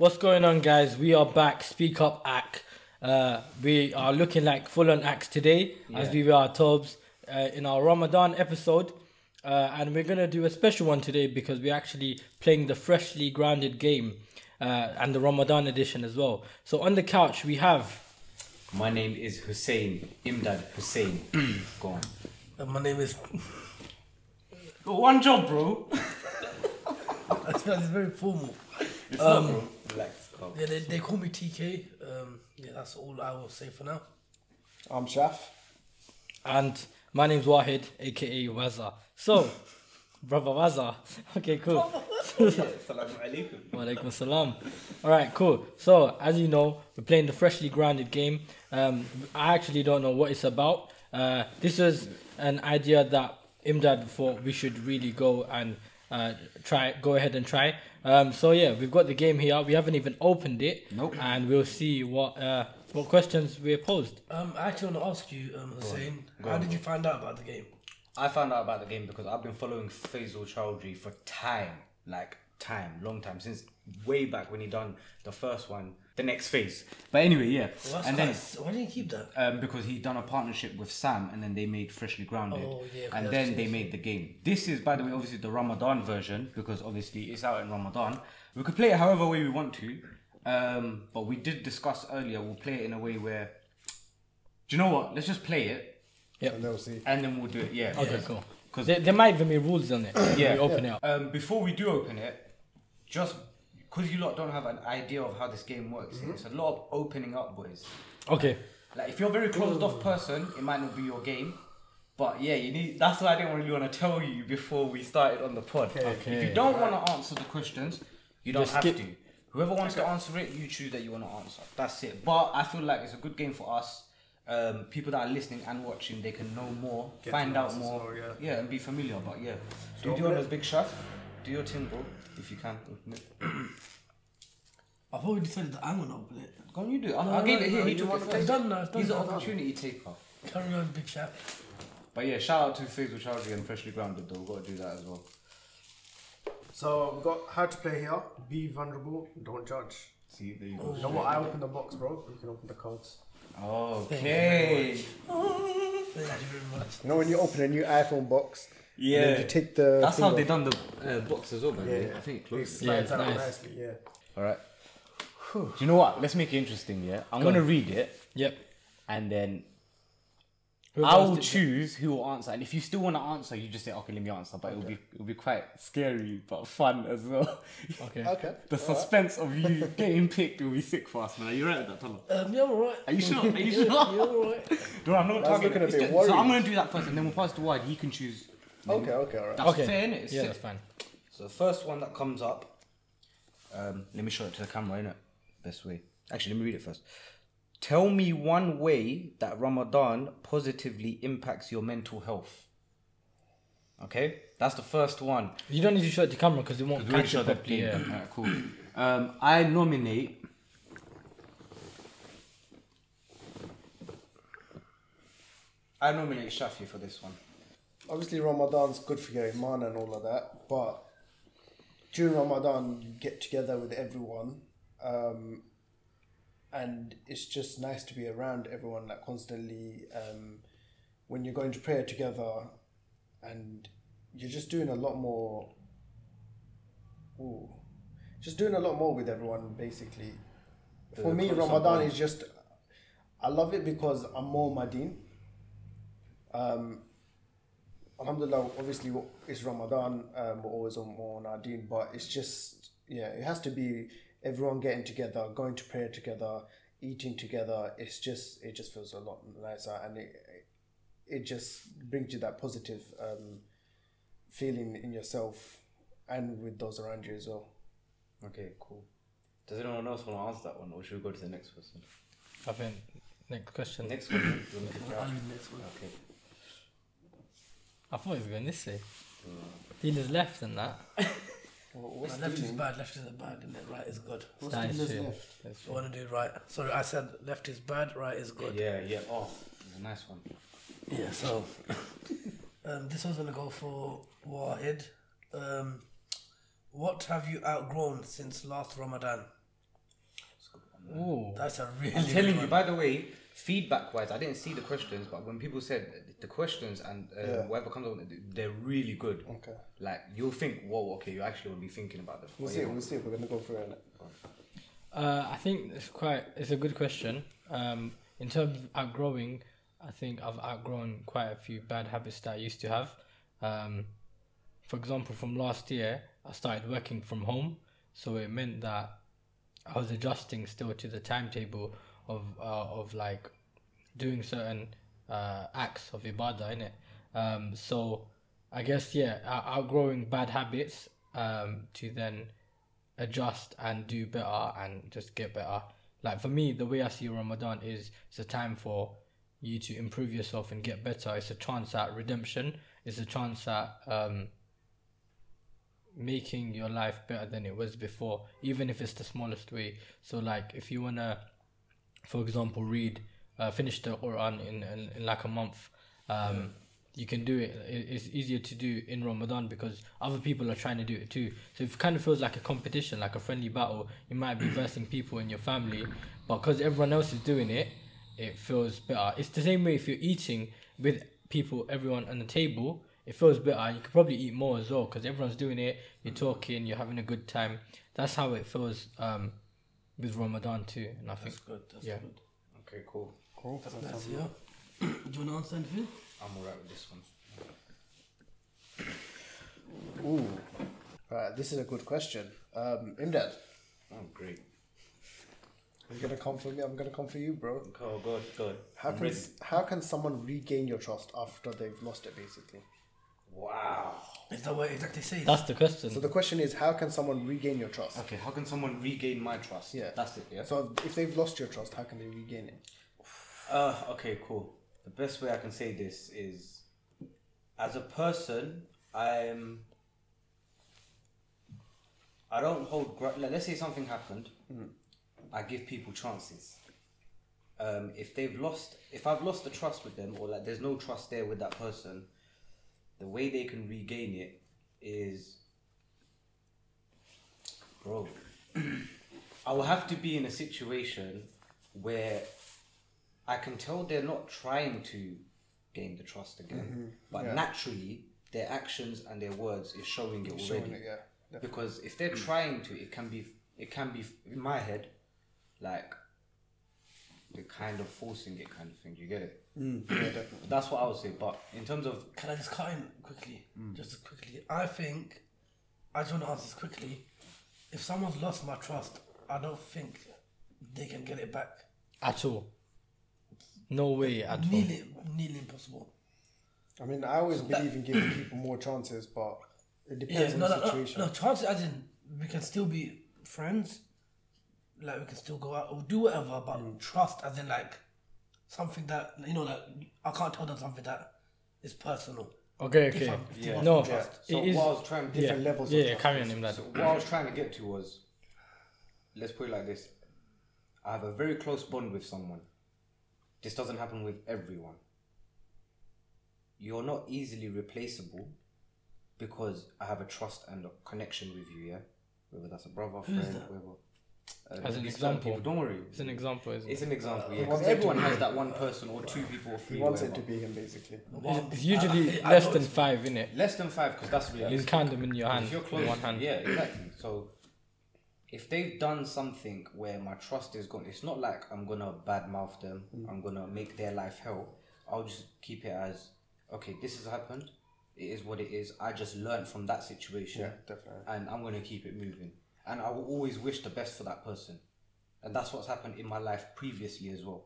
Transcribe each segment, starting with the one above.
What's going on, guys? We are back. Speak up, act. Uh, we are looking like full on acts today, as we were thobes uh, in our Ramadan episode. Uh, and we're gonna do a special one today because we're actually playing the freshly grounded game uh, and the Ramadan edition as well. So on the couch we have My name is Hussein Imdad Hussein. Go on. Uh, my name is. One job, bro. That's very formal. It's not, bro. Relax. Calm. Yeah, they, they call me TK. Um, yeah, that's all I will say for now. I'm Shaf. and my name's Wahid, aka Waza. So, brother Waza. Okay, cool. Assalamu alaikum. Walaikum salam. All right, cool. So, as you know, we're playing the freshly grounded game. Um, I actually don't know what it's about. Uh, this was an idea that Imdad thought we should really go and uh, try, go ahead and try. Um, so yeah, we've got the game here. We haven't even opened it. Nope. And we'll see what uh, what questions we're posed. Um, I actually want to ask you, um, Hussein, how did you find out about the game? I found out about the game because I've been following Faisal Chowdhury for time, like time, long time since way back when he done the first one, the next phase. But anyway, yeah, Well, and then nice. Why did he keep that? um, because he done a partnership with Sam, and then they made Freshly Grounded, Oh, yeah, and then true. they made the game. This is, by the way, obviously the Ramadan version because obviously it's out in Ramadan. We could play it however way we want to, um, but we did discuss earlier. We'll play it in a way where, do you know what? Let's just play it, Yeah, And they'll see. and then we'll do it. Yeah. Okay, cool. 'Cause- there, there might even be rules on it. Yeah. we open it up. Um, before we do open it, just because you lot don't have an idea of how this game works, it's a lot of opening up, boys. Okay. Like if you're a very closed off person, it might not be your game. But yeah, you need. That's why I didn't really want to tell you before we started on the pod. If Okay. you don't want to answer the questions, you don't Just have skip. to. Whoever wants to answer it, you choose that you want to answer. That's it. But I feel like it's a good game for us. Um, people that are listening and watching, they can know more, Get find out us as more, well, yeah. and be familiar. But yeah, do your as big chef. Do your thing, bro, if you can. open it. I've already decided that I'm going to open it. Go on, you do. it. I, No, I gave no, it here. no, he you took it want- first. it's done now, it's done He's an now, opportunity taker. Carry on, big shot. But yeah, shout out to Faisal Chowdhury and Freshly Grounded though. We've got to do that as well. So we've got how to play here. Be vulnerable. Don't judge. See, there you go. You know what? I open the box, bro. You can open the cards. Okay. Thank you very much. You know when you open a new iPhone box. And Yeah. then you take the. That's thing how they done the uh, box as well, by the. Yeah. I think it It slides Yeah, out nice. nicely. Yeah. All right. Do you know what? Let's make it interesting. Yeah, I'm gonna read it, Yep. and then Whoever I will to- choose who will answer. And if you still want to answer, you just say, "Okay, let me answer." But it'll be it'll be quite scary but fun as well. Okay. Okay. the suspense of you getting picked will be sick for us, man. Are you right with that, Tolo? Um, you're alright. Are you sure? Are you You're, sure? you're alright. No, I'm not I was targeting. looking a It's bit good. worried. So I'm gonna do that first, and then we'll pass to wide. He can choose. Okay. Okay. All right. That's Okay. fair, innit? It's yeah, sick. that's fine. So the first one that comes up, um, let me show it to the camera, innit? Best way. Actually, let me read it first. Tell me one way that Ramadan positively impacts your mental health. Okay, that's the first one. You don't need to show it to the camera because it won't We already catch it showed that properly. game. Yeah. Alright, cool. Um, I nominate. I nominate Shafi for this one. Obviously, Ramadan's good for your iman and all of that, but during Ramadan, you get together with everyone, um, and it's just nice to be around everyone, like constantly. Um, when you're going to prayer together, and you're just doing a lot more. Ooh, just doing a lot more with everyone, basically. For me, Ramadan is just. I love it because I'm more Madin. Um, Alhamdulillah, obviously it's Ramadan, um, we're always on more on our deen, but it's just, yeah, it has to be everyone getting together, going to prayer together, eating together. It's just, it just feels a lot nicer and it, it just brings you that positive um, feeling in yourself and with those around you as well. Okay, cool. Does anyone else want to answer that one, or should we go to the next person? I think next question. Next one. you wanna pick it out? I'm the next one. Okay. I thought he was going this way. Dealer's left and that. What's left is bad, left is bad, and then right is good. What's That is true. left? That's I true. want to do right. Sorry, I said left is bad, right is good. Yeah, yeah. Oh, it's a nice one. Yeah, so um, this one's gonna go for Wahid. Um, what have you outgrown since last Ramadan? Ooh. That's a really. I'm telling good you. By the way, feedback wise, I didn't see the questions, but when people said the questions and uh, Yeah. whatever comes on, they're really good. Okay. Like you'll think, whoa, okay, you actually will be thinking about them. We'll see. We'll see. if We're gonna go through it. Uh, I think it's quite. It's a good question. Um, in terms of outgrowing, I think I've outgrown quite a few bad habits that I used to have. Um, for example, from last year, I started working from home, so it meant that I was adjusting still to the timetable of uh, of like doing certain uh, acts of ibadah in it. Um, so I guess yeah, outgrowing bad habits um, to then adjust and do better and just get better. Like for me, the way I see Ramadan is it's a time for you to improve yourself and get better. It's a chance at redemption. It's a chance at um, making your life better than it was before, even if it's the smallest way. So like if you wanna, for example, read, uh, finish the Quran in, in, in like a month, um, you can do it. It- It's easier to do in Ramadan because other people are trying to do it too. So it kind of feels like a competition, like a friendly battle. You might be versing people in your family, but because everyone else is doing it, it feels better. It's the same way if you're eating with people, everyone on the table, it feels better. You could probably eat more as well because everyone's doing it. You're talking, you're having a good time. That's how it feels um, with Ramadan too. And I think That's good. That's Yeah. good. Okay, cool. Cool. That's nice. Yeah. Do you want to answer anything? I'm alright with this one. Ooh. Right. This is a good question. Um, Imdad, Oh, great. are you gonna come for me? I'm gonna come for you, bro. Oh God, God. How can how can someone regain your trust after they've lost it, basically? Wow. Is that what exactly says? that's the question. So the question is, how can someone regain your trust? Okay, how can someone regain my trust? Yeah. that's it. Yeah. So if they've lost your trust, how can they regain it? Uh, okay, cool. The best way I can say this is, as a person, I'm. I don't hold. Gra- like, let's say something happened. I give people chances. Um, if they've lost, if I've lost the trust with them, or like there's no trust there with that person, the way they can regain it is, bro. I will have to be in a situation where I can tell they're not trying to gain the trust again, but yeah. naturally their actions and their words is showing it already. Showing it, yeah. Because if they're trying to, it can be, it can be in my head, like they're kind of forcing it, kind of thing. You get it? Mm, yeah, definitely. That's what I would say. But in terms of Can I just cut in quickly? Mm. Just as quickly. I think, I just want to answer this quickly. If someone's lost my trust, I don't think they can get it back. at all. No way at all. Nearly, nearly impossible. I mean, I always believe in giving people more chances, but it Yeah, depends no, on no, the no, situation. no. Chances as in we can still be friends, like we can still go out or do whatever. But Mm. trust, as in like something that you know, that I can't tell them something that is personal. Okay, okay. Different- Yeah. No, trust. so it is. what I was trying different yeah, levels of Yeah, yeah, carry on him, lad. So what I was trying to get to was, let's put it like this: I have a very close bond with someone. This doesn't happen with everyone. You're not easily replaceable because I have a trust and a connection with you. Yeah, whether that's a brother, friend, that? whatever. Uh, As an example. people, don't worry. It's an example, isn't It's it? an example, yeah. wants Because everyone has that one person or two people or three. He wants it to be him, basically. Well, It's usually I- I- I less know than it's- five, it? Less than five, because that's You realistic. count them in your hand, If you're in close, one hand. yeah, exactly. So if they've done something where my trust is gone, it's not like I'm gonna badmouth them. I'm gonna make their life hell. I'll just keep it as okay. This has happened. It is what it is. I just learned from that situation, Yeah, definitely. and I'm gonna keep it moving. And I will always wish the best for that person, and that's what's happened in my life previously as well.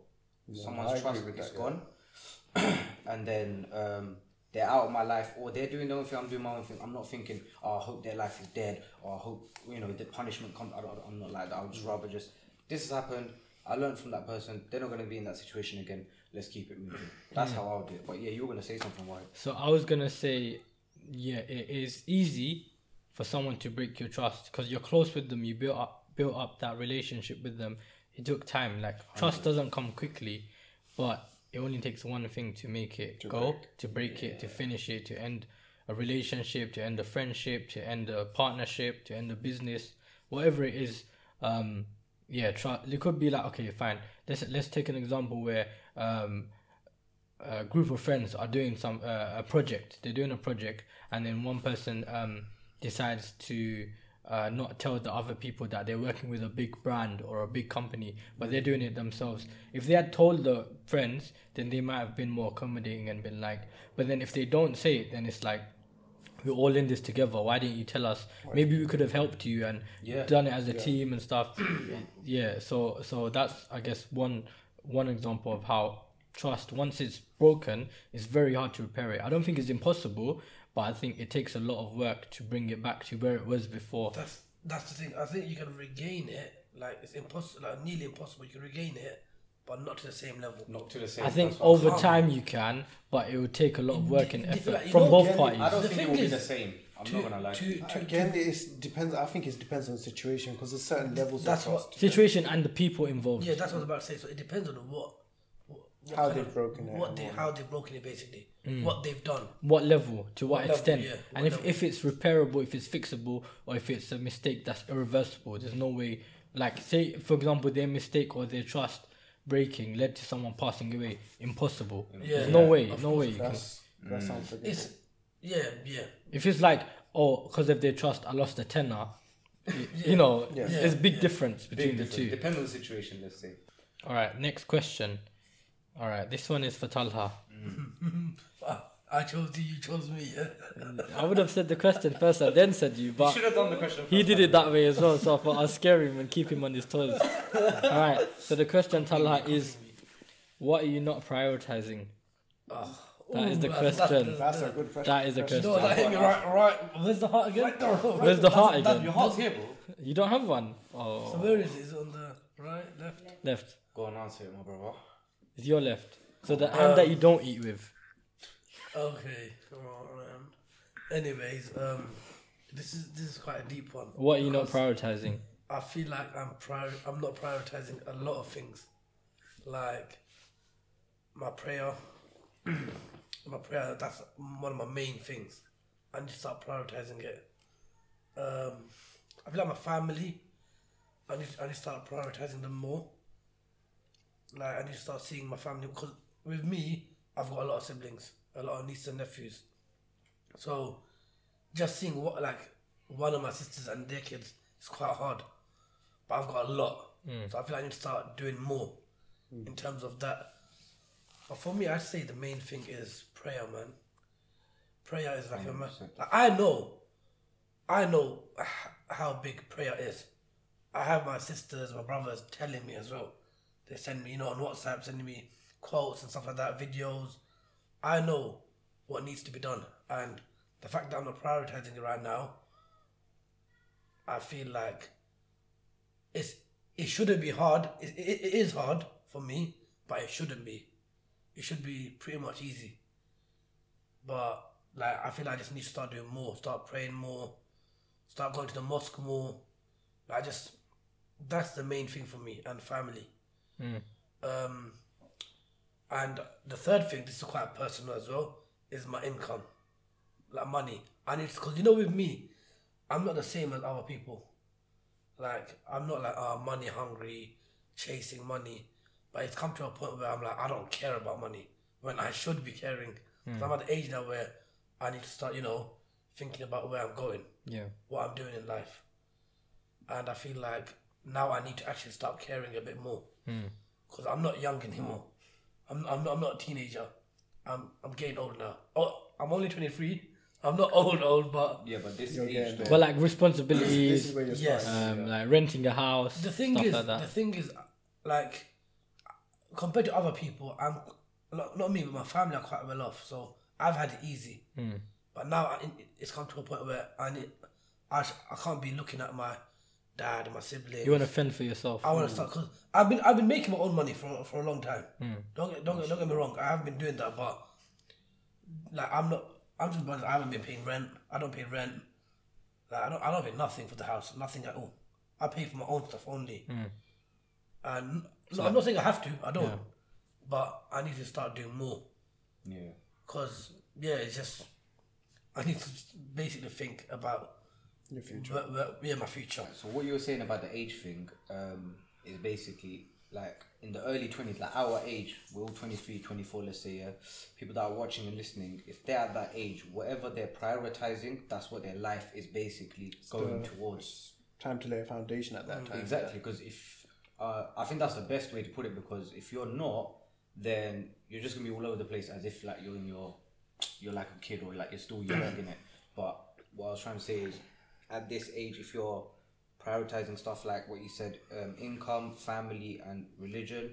I Someone's agree trust with is that, yeah. gone, and then um, they're out of my life, or they're doing their own thing. I'm doing my own thing. I'm not thinking, oh, I hope their life is dead, or I hope you know the punishment comes. I don't, I'm not like that. I would just rather just this has happened. I learned from that person. They're not going to be in that situation again. Let's keep it moving. That's how I would do it. But yeah, you were going to say something, right? So I was gonna say, yeah, it is easy for someone to break your trust because you're close with them. You built up built up that relationship with them. It took time. Like trust doesn't come quickly, but it only takes one thing to make it go, to break it, to finish it, to end a relationship, to end a friendship, to end a partnership, to end a business, whatever it is. Um, yeah, try, it could be like okay, fine. Let's let's take an example where um, a group of friends are doing some uh, a project. They're doing a project, and then one person um, decides to uh, not tell the other people that they're working with a big brand or a big company, but they're doing it themselves. If they had told the friends, then they might have been more accommodating and been like. But then if they don't say it, then it's like we're all in this together. Why didn't you tell us? Maybe we could have helped you and Yeah. done it as a team and stuff. yeah. So so that's I guess one one example of how trust once it's broken it's very hard to repair it. I don't think it's impossible, but I think it takes a lot of work to bring it back to where it was before. That's that's the thing. I think you can regain it. Like it's impossible, like nearly impossible. You can regain it, but not to the same level. Not to the same. I think over Calm. time you can, but it would take a lot of work and effort like, from both parties. I don't The think it thing will be is, the same. I'm to, not gonna lie. To, uh, to, Again, it depends. I think it depends on the situation because there's certain levels That's of what- Situation and the people involved. yeah, that's what I was about to say. So it depends on what, what, what How they've of- broken it what they how they've broken it basically, mm. what they've done. what level to what, What level, extent yeah, and what if, level. if it's repairable if it's fixable or if it's a mistake that's irreversible there's no way like say for example their mistake or their trust breaking led to someone passing away impossible Yeah, there's no yeah, way of no way you can That's that mm. sounds like It's yeah, yeah. if it's like oh because of their trust i lost a tenner y- you know Yeah. there's a big Yeah. difference between Big the difference. two Depends on the situation. Let's say. all right next question all right this one is for talha Ah, I chose you, you chose me. I would have said the question first and then said you but Should have done the question. He did it that way as well, so I thought I'll scare him and keep him on his toes. Alright, so the question, Talha, is what are you not prioritizing? That is the Ooh, question. That's a good question. That is a No, that hit me right, right. Where's the heart again? Where's the heart again? Your again? heart's here, bro. You don't have one? So Oh, where is it? Is it on the right, left? left. Go and answer it, my brother. It's your left. So the hand that you don't eat with. Okay. Oh, man. Anyways, um, this is this is quite a deep one. What are you not because prioritizing? I feel like I'm prior. I'm not prioritizing a lot of things, like my prayer. my prayer. That's one of my main things. I need to start prioritizing it. Um, I feel like my family. I need. I need to start prioritizing them more. Like I need to start seeing my family because with me, I've got a lot of siblings, a lot of nieces and nephews. So, just seeing what like one of my sisters and their kids is quite hard but I've got a lot. Mm. So I feel like I need to start doing more in terms of that. But for me, I'd say the main thing is prayer, man. Prayer is like a ma- like, I know, I know h- how big prayer is. I have my sisters, my brothers telling me as well. They send me, you know, on WhatsApp, sending me quotes and stuff like that, videos. I know what needs to be done, and the fact that I'm not prioritizing it right now, I feel like it's it shouldn't be hard. It, it, it is hard for me, but it shouldn't be. It should be pretty much easy. But like I feel like I just need to start doing more, start praying more, start going to the mosque more. Like just that's the main thing for me and family. Um, and the third thing, this is quite personal as well, is my income, like money. I need because you know with me, I'm not the same as other people. Like I'm not like uh, money hungry, chasing money. But it's come to a point where I'm like I don't care about money when I should be caring. So I'm at the age now where I need to start, you know, thinking about where I'm going, Yeah. what I'm doing in life, and I feel like now I need to actually start caring a bit more because I'm not young anymore. I'm I'm not, I'm not a teenager. I'm I'm getting old now. Oh, I'm only 23. I'm not old old, but Yeah, but this You're age, getting though. But like This responsibilities, is where you're Yes. starting. um, like renting a house, the thing stuff is, like that. the thing is, like compared to other people, I'm not, not me, but my family are quite well off, so I've had it easy. Hmm. But now I, it's come to a point where I need, I, sh- I can't be looking at my dad and my siblings. you want to fend for yourself. I want to start because I've been I've been making my own money for for a long time. Hmm. Don't get don't get, don't get me wrong. I have been doing that, but like I'm not. I'm just I haven't been paying rent. I don't pay rent. Like I don't I don't pay nothing for the house. Nothing at all. I pay for my own stuff only. Hmm. And no, I'm not saying I have to. I don't. But I need to start doing more. yeah. Cause yeah, it's just I need to basically think about Your future. where, where, yeah my future. So what you were saying about the age thing, um, is basically like in the early 20s, like our age, we're all 23, 24, let's say, yeah. People that are watching and listening, if they're at that age, whatever they're prioritizing, that's what their life is basically going the- towards. Time to lay a foundation at that time. Exactly, because if uh, I think that's the best way to put it, because if you're not, then you're just gonna be all over the place as if like you're in your, you're like a kid or like you're still young in it. But what I was trying to say is, at this age, if you're prioritizing stuff like what you said, um, income, family, and religion,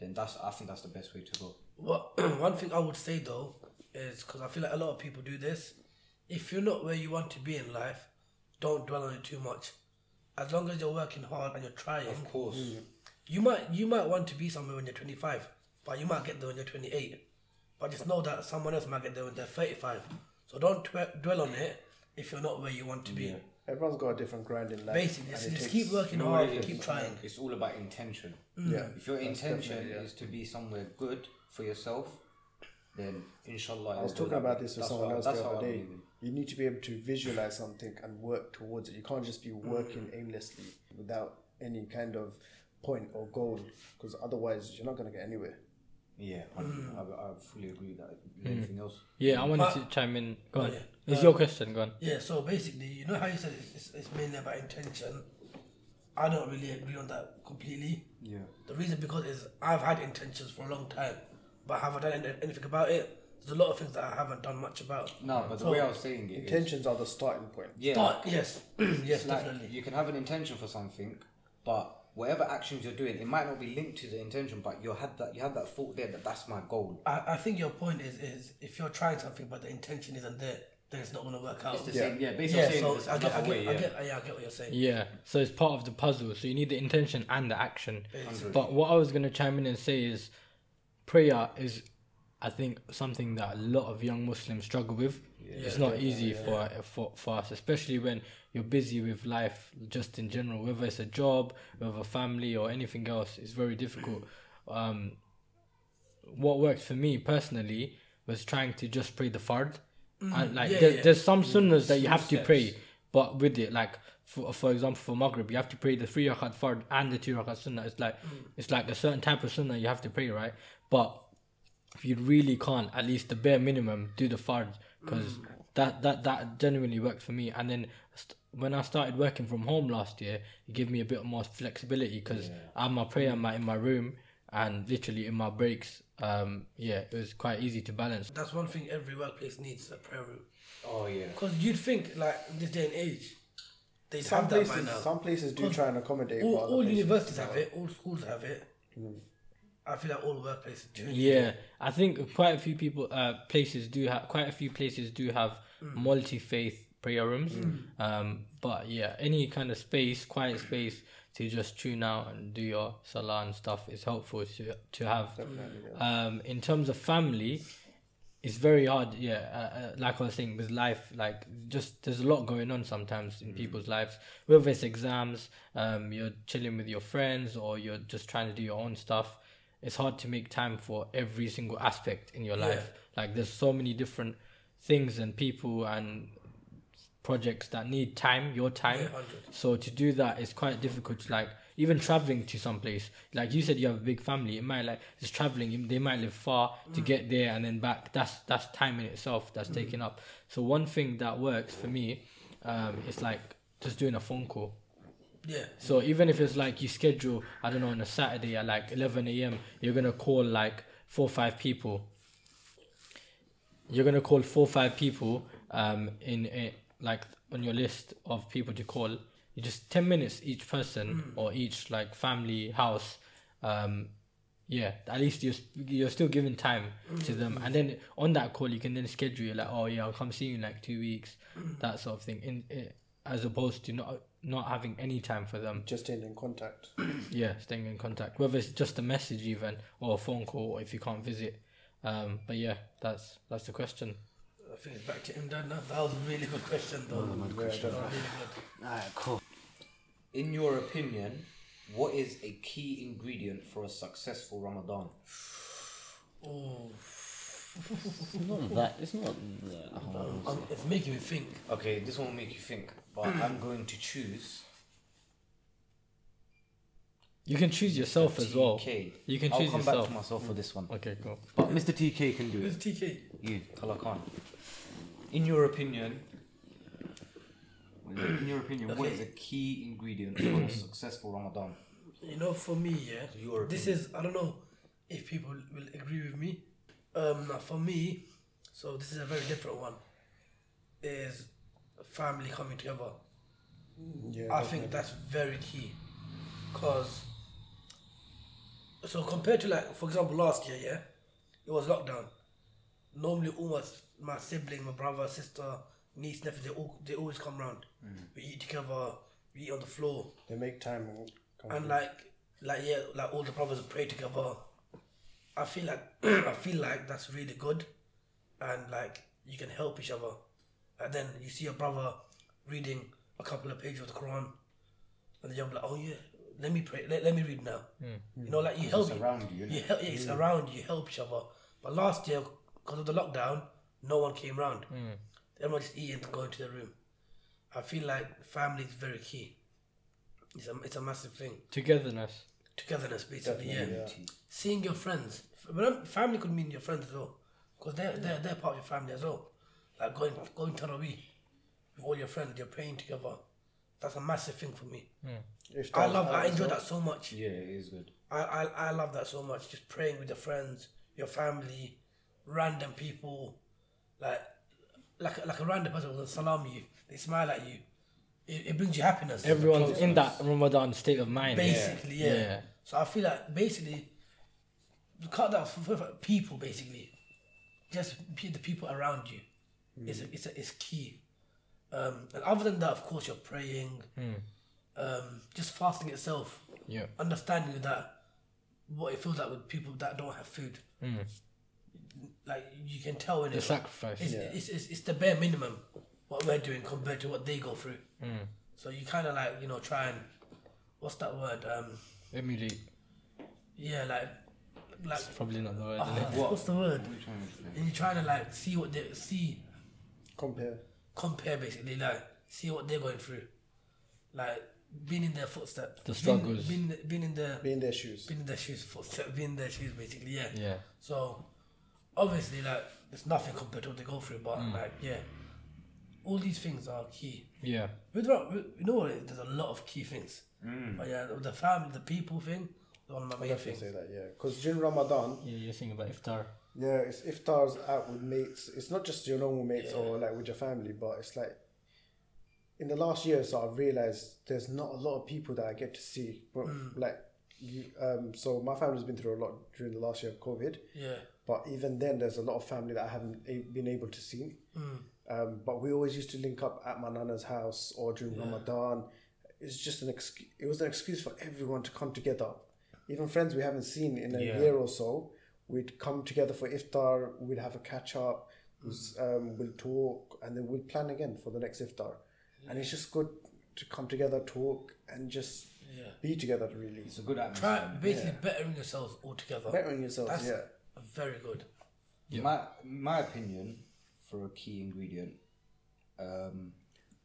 then that's I think that's the best way to go. Well, one thing I would say though is because I feel like a lot of people do this. If you're not where you want to be in life, don't dwell on it too much. As long as you're working hard and you're trying, Of course, you might you might want to be somewhere when you're 25, but you might get there when you're 28. But just know that someone else might get there when they're 35. So don't dwe- dwell on it if you're not where you want to be. Everyone's got a different grind in life. Basically, just, just keep working You know hard, what keep trying. It's all about intention. Mm. Yeah. If your That's intention yeah. is to be somewhere good for yourself, then inshallah. I was talking go about this with That's someone what- else the how other I'm day. You need to be able to visualize something and work towards it. You can't just be mm. working aimlessly without any kind of point or goal, because otherwise you're not going to get anywhere. Yeah, mm. I, Mm. I, I fully agree with that. Anything else? Yeah, I wanted But- to chime in. Go on. Yeah. It's Uh, your question. Go on. Yeah, so basically, you know how you said it's, it's, it's mainly about intention. I don't really agree on that completely. Yeah. The reason because is I've had intentions for a long time, but have I done anything about it? There's a lot of things that I haven't done much about. No, but the So- way I was saying it, Intentions are the starting point. yeah, But yes, yes, it's like definitely. you can have an intention for something, but whatever actions you're doing, it might not be linked to the intention, but you had that you have that thought there that that's my goal. I, I think your point is is if you're trying something but the intention isn't there, then it's not going to work out. It's the Yeah. same, yeah. Basically, yeah, I'm saying so I get, I get, way, I yeah. get, yeah, I get what you're saying. Yeah, so it's part of the puzzle. So you need the intention and the action. Basically. But what I was gonna chime in and say is, prayer is, I think, something that a lot of young Muslims struggle with. Yeah, it's not easy for for for us, especially when you're busy with life, just in general. Whether it's a job, whether family or anything else, it's very difficult. Um, what worked for me personally was trying to just pray the fard. Mm. And like, yeah, there, yeah. there's some sunnahs that you have to pray, but with it, like for for example, for Maghrib, you have to pray the three rakat fard and the two rakat sunnah. It's like mm. it's like a certain type of sunnah you have to pray, right? But if you really can't, at least the bare minimum, do the fard because mm. that that that genuinely worked for me. And then st- when I started working from home last year, it gave me a bit more flexibility because I have my prayer mat in my room and literally in my breaks. Um, yeah, it was quite easy to balance. That's one thing every workplace needs a prayer room. Oh yeah. Because you'd think, like, in this day and age, they'd Some have that by places, now. some places do try and accommodate. all, all universities have it, all schools have it. I feel like all workplaces do. Yeah, I think quite a few people, uh, places do have quite a few places do have multi faith prayer rooms. Um, but yeah, any kind of space, quiet space to just tune out and do your salah and stuff is helpful to to have. Um, in terms of family, it's very hard. Yeah, uh, uh, like I was saying with life, like just there's a lot going on sometimes in people's lives. Whether it's exams, um, you're chilling with your friends, or you're just trying to do your own stuff. It's hard to make time for every single aspect in your life. Like there's so many different things and people and projects that need time, your time. Yeah, So to do that is quite difficult. Like even traveling to some place, like you said, you have a big family. It might like just traveling. They might live far to get there and then back. That's that's time in itself. That's taken up. So one thing that works for me um, is like just doing a phone call. Yeah. So even if it's like you schedule, I don't know, on a Saturday at like 11 a.m., you're gonna call like four or five people. You're gonna call four or five people um, in a, like on your list of people to call. You just 10 minutes each person or each like family house. Um, yeah, at least you're you're still giving time to them, and then on that call you can then schedule you're like, oh yeah, I'll come see you in like two weeks, that sort of thing. In, eh, as opposed to not not having any time for them. Just staying in contact. Yeah, staying in contact, whether it's just a message even or a phone call, or if you can't visit. Um, but yeah, that's that's the question. I back to Imdad. Now that was a really good question, though. question. That was really good. Alright, cool. In your opinion, what is a key ingredient for a successful Ramadan? Oh, It's not that. It's not that hard. um, it's making me think. Okay, this one will make you think, but I'm going to choose. You can choose yourself as well. TK. You can I'll choose come yourself. back to myself for this one. Okay, go. But Mr. TK can do Who's it. TK? You, Talha Khan. In your opinion, in your opinion, what Okay. is a key ingredient for a successful Ramadan? You know, for me, yeah, Your this is I don't know if people will agree with me. Um, now for me, so this is a very different one. Is family coming together. Yeah, I think that's very key, cause. So compared to like, for example, last year, yeah, it was lockdown. Normally, all my, my sibling, my brother, sister, niece, nephew, they all they always come round. Mm. We eat together. We eat on the floor. they make time. and come and through. like like yeah like all the brothers pray together i feel like i feel like that's really good and like you can help each other and then you see a brother reading a couple of pages of the quran and then you're like oh yeah let me pray let, let me read now hmm. you know like you help It's around you, innit? you help, yeah, it's around you help each other but last year because of the lockdown no one came round. Hmm. Everyone just eating and going to their room. I feel like family is very key. It's a, it's a massive thing. Togetherness. togetherness basically yeah. Definitely, seeing your friends. Remember, family could mean your friends as well. Because they're, they're, they're part of your family as well. Like going going to Tarawih with all your friends you're praying together. That's a massive thing for me. Hmm. If I love how I enjoy done, that so much. Yeah, it is good. I, I, I love that so much. Just praying with your friends your family random people like like, like a random person will salam you. They smile at you. It, it brings you happiness. Everyone's in that Ramadan state of mind. basically yeah. Yeah. so i feel like basically you cut for, for people basically just the people around you is it's, it's key. Um, and other than that of course you're praying um, just fasting itself. Yeah. understanding that what it feels like with people that don't have food like you can tell in The it sacrifice. it's, it's, it's, it's the bare minimum what we're doing compared to what they go through so you kind of like you know try and what's that word um Emulate. yeah like like Probably not the word. ah, innit? what's the word and you're trying to like see what they see compare. compare basically like see what they're going through like being in their footsteps The being- struggles. being, being in their Be in their shoes. being in their shoes footsteps being in their shoes basically yeah Yeah. So obviously, like there's nothing compared to what they go through, but Mm. like yeah, all these things are key. Yeah. With, with you know what? There's a lot of key things. But yeah, the family, the people thing, is one of my main things. say that, yeah. Because during Ramadan, Yeah, you're thinking about iftar. yeah, it's iftars out with mates. It's not just your normal mates or like with your family, but it's like in the last year, so I've realized there's not a lot of people that I get to see. But like, you, um, so my family's been through a lot during the last year of COVID. Yeah, But even then, there's a lot of family that I haven't been able to see. Um, but we always used to link up at my nana's house or during Ramadan. It's just an excuse. It was an excuse for everyone to come together. Even friends we haven't seen in a Yeah. year or so, we'd come together for iftar. We'd have a catch up. we'd, Um, we'll talk, and then we'll plan again for the next iftar. And it's just good to come together, talk, and just yeah. be together. Really, It's a good Try atmosphere. basically bettering yourselves all together. bettering yourselves. That's yeah. Very good. My my opinion for a key ingredient, um,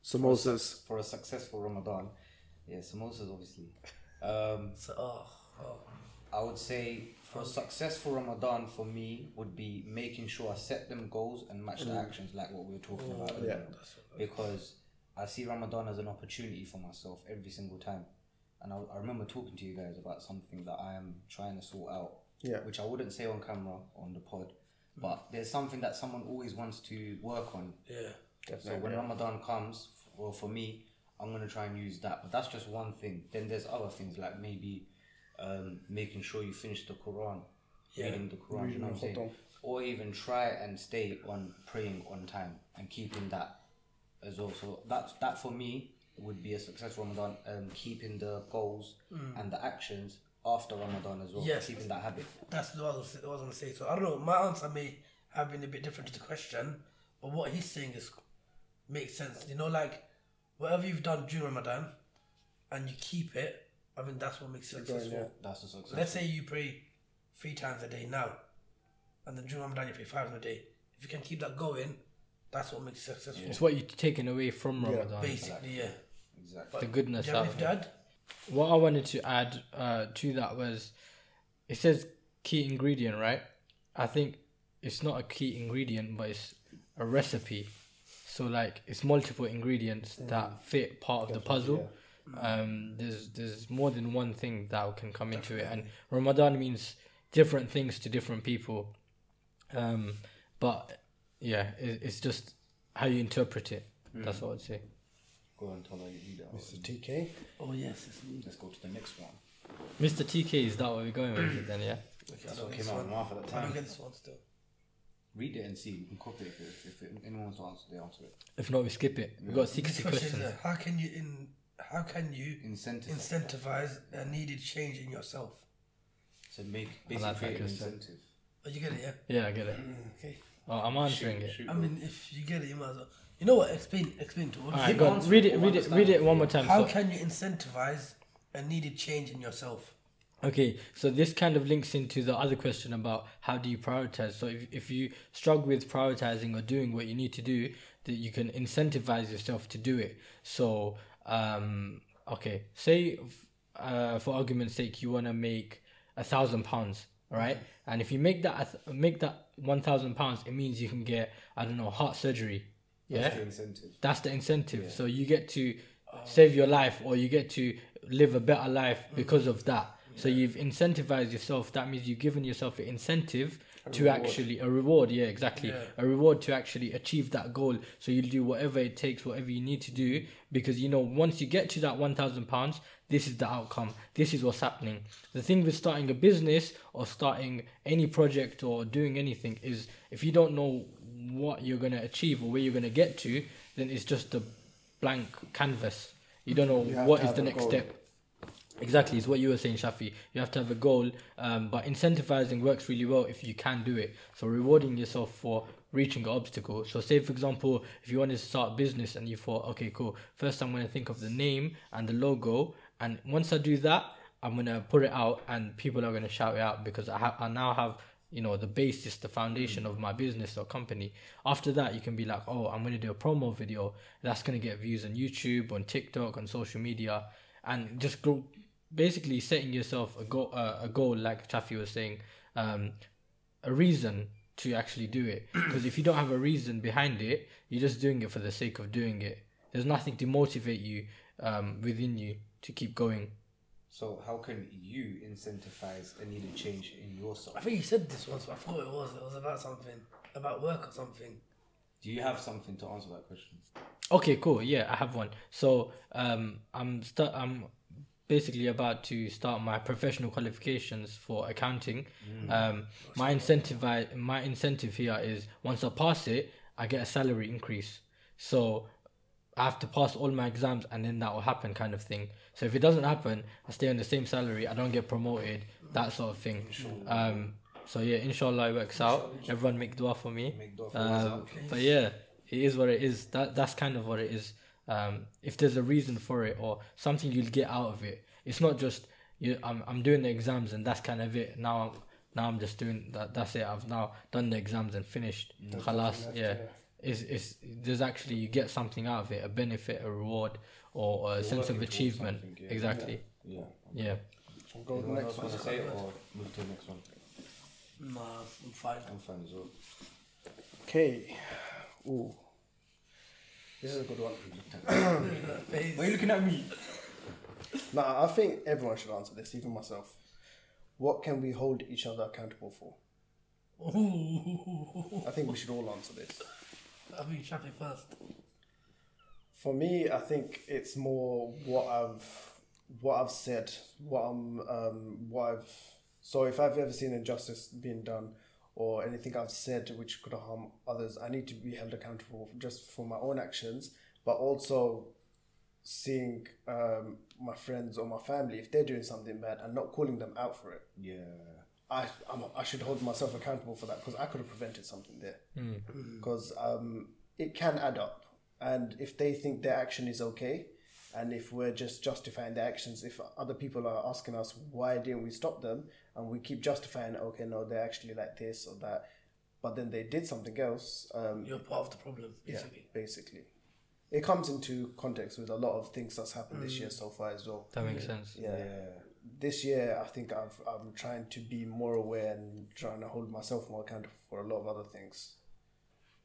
Samosas. for a successful Ramadan, yeah, samosas obviously. Um, So oh, oh. I would say for a successful Ramadan for me would be making sure I set them goals and match the actions like what we were talking about. yeah. Because I see Ramadan as an opportunity for myself every single time. And I, I remember talking to you guys about something that I am trying to sort out, Yeah. which I wouldn't say on camera on the pod, but there's something that someone always wants to work on. yeah, So when Ramadan comes, well, for me, I'm gonna try and use that. But that's just one thing. Then there's other things like maybe um, making sure you finish the Quran, reading the Quran. you know what I'm saying? Or even try and stay on praying on time and keeping that as well. So that that for me would be a successful Ramadan. Um, keeping the goals and the actions after Ramadan as well. Yes. Keeping that habit. that's what I was, what I was gonna say. So I don't know. My answer may have been a bit different to the question, but what he's saying is makes sense. You know, like whatever you've done during Ramadan, and you keep it. I mean, that's what makes it successful. yeah. That's a success. Let's say you pray three times a day now, and then during Ramadan you pray five times a day. If you can keep that going, that's what makes it successful. It's what you're taking away from Ramadan. Basically, yeah. Exactly. The goodness Do you have out anything of to it. add? What I wanted to add uh, to that was, it says key ingredient, right? I think it's not a key ingredient, but it's a recipe. So like it's multiple ingredients that fit part of the puzzle. Um, there's there's more than one thing that can come into it, and Ramadan means different things to different people. Um, but yeah, it, it's just how you interpret it. That's what I'd say. Go on, Tola, you lead out. Mr. TK. Oh yes, it's me. Let's go to the next one. Mr. TK, is that what we're going with then? Yeah. That's I what don't came get out this of one. my mouth at the I don't time. get this one still. Read it and see. You can copy it if, if anyone wants to answer, they answer it. If not, we skip it. We've got This sixty question questions. is, how can you in how can you Incentive. incentivize a needed change in yourself? So make I basically like an incentive. Oh, you get it, yeah. Yeah, I get it. Mm, okay. Oh, I'm answering it. Shoot, I mean, if you get it, you might as well. You know what? Explain, explain to us. All right, Keep go on. Read it. Read it. Read it one more time. How So- can you incentivize a needed change in yourself? Okay, so this kind of links into the other question about how do you prioritize. So if, if you struggle with prioritizing or doing what you need to do, that you can incentivize yourself to do it. So um, okay, say uh, for argument's sake, you want to make a thousand pounds, right? And if you make that make that one thousand pounds, it means you can get I don't know heart surgery. Yeah, That's the incentive. that's the incentive. So you get to save your life or you get to live a better life mm-hmm. because of that. So you've incentivized yourself. That means you've given yourself an incentive to actually a reward. Yeah, exactly. Yeah. A reward to actually achieve that goal. So you'll do whatever it takes, whatever you need to do, because you know once you get to that one thousand pounds, this is the outcome. This is what's happening. The thing with starting a business or starting any project or doing anything is if you don't know what you're gonna achieve or where you're gonna get to, then it's just a blank canvas. You don't know You what to is the next goal. step. Exactly, is what you were saying, Shafi. You have to have a goal, um, but incentivizing works really well if you can do it. So rewarding yourself for reaching an obstacle. So say, for example, if you wanted to start a business and you thought, okay, cool. First, I'm going to think of the name and the logo, and once I do that, I'm going to put it out, and people are going to shout it out because I, ha- I now have you know the basis the foundation of my business or company. After that you can be like oh i'm going to do a promo video that's going to get views on youtube on tiktok on social media and just go basically setting yourself a goal uh, a goal like Shafi was saying um, a reason to actually do it. Because if you don't have a reason behind it you're just doing it for the sake of doing it. There's nothing to motivate you um, within you to keep going So how can you incentivize a needed change in yourself? I think you said this once, but I thought it was. It was about something, about work or something. Do you have something to answer that question? Okay, cool. Yeah, I have one. So um, I'm st- I'm basically about to start my professional qualifications for accounting. Um, my incentive my incentive here is once I pass it, I get a salary increase. So I have to pass all my exams and then that will happen, kind of thing. So if it doesn't happen, I stay on the same salary. I don't get promoted, that sort of thing. Um, so yeah, inshallah it works out. Everyone make dua for me. Make dua for Um, but yeah, it is what it is. That that's kind of what it is. Um, if there's a reason for it or something you'll get out of it, it's not just you. I'm I'm doing the exams and that's kind of it. Now I'm now I'm just doing that. That's it. I've now done the exams and finished. Khalas. Yeah. It's, it's there's actually you get something out of it, a benefit, a reward, or a sense of working towards achievement. something, yeah. Exactly. Yeah. Yeah. So go to the Anyone next else one. want to say it or move to the next one? Nah, I'm fine. I'm fine as well. Okay. Ooh. This is a good one. Why are you looking at me? Nah, I think everyone should answer this, even myself. What can we hold each other accountable for? Ooh. I think we should all answer this. I think Shafi first. For me, I think it's more what I've what I've said, what I'm um, what I've so if I've ever seen injustice being done or anything I've said which could harm others, I need to be held accountable just for my own actions, but also seeing um, my friends or my family if they're doing something bad and not calling them out for it. Yeah. I I'm, I should hold myself accountable for that because I could have prevented something there. Because um, it can add up, and if they think their action is okay, and if we're just justifying their actions, if other people are asking us why didn't we stop them, and we keep justifying, okay, no, they're actually like this or that, but then they did something else. Um, You're part of the problem, yeah, basically. basically, it comes into context with a lot of things that's happened this year so far as well. That makes sense. yeah. Yeah. This year, I think I've I'm trying to be more aware and trying to hold myself more accountable for a lot of other things.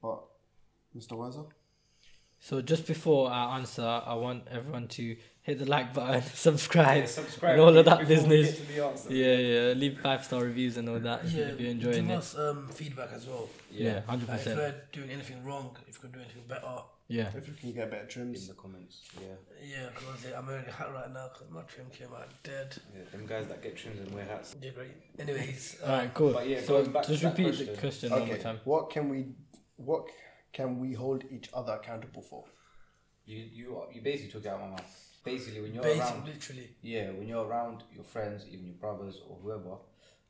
But, Mr. Weiser? So just before I answer, I want everyone to hit the like button, subscribe, Yeah, subscribe and all of that business. get to the answer. Yeah, yeah. Leave five star reviews and all that Yeah, if you're enjoying give it. us um, feedback as well. Yeah, hundred Like, if we're doing anything wrong, if we're doing anything better. Yeah, If you can get better trims. In the comments, yeah. Yeah, because I'm wearing a hat right now because my trim came out dead. yeah. Them guys that get trims and wear hats. Yeah, great. Anyways, all right, cool. But yeah, so going back to just that repeat the question. question one more time. what can we what can we hold each other accountable for? You you you basically took it out of my mouth. Basically, when you're basic, around, literally. yeah, when you're around your friends, even your brothers or whoever,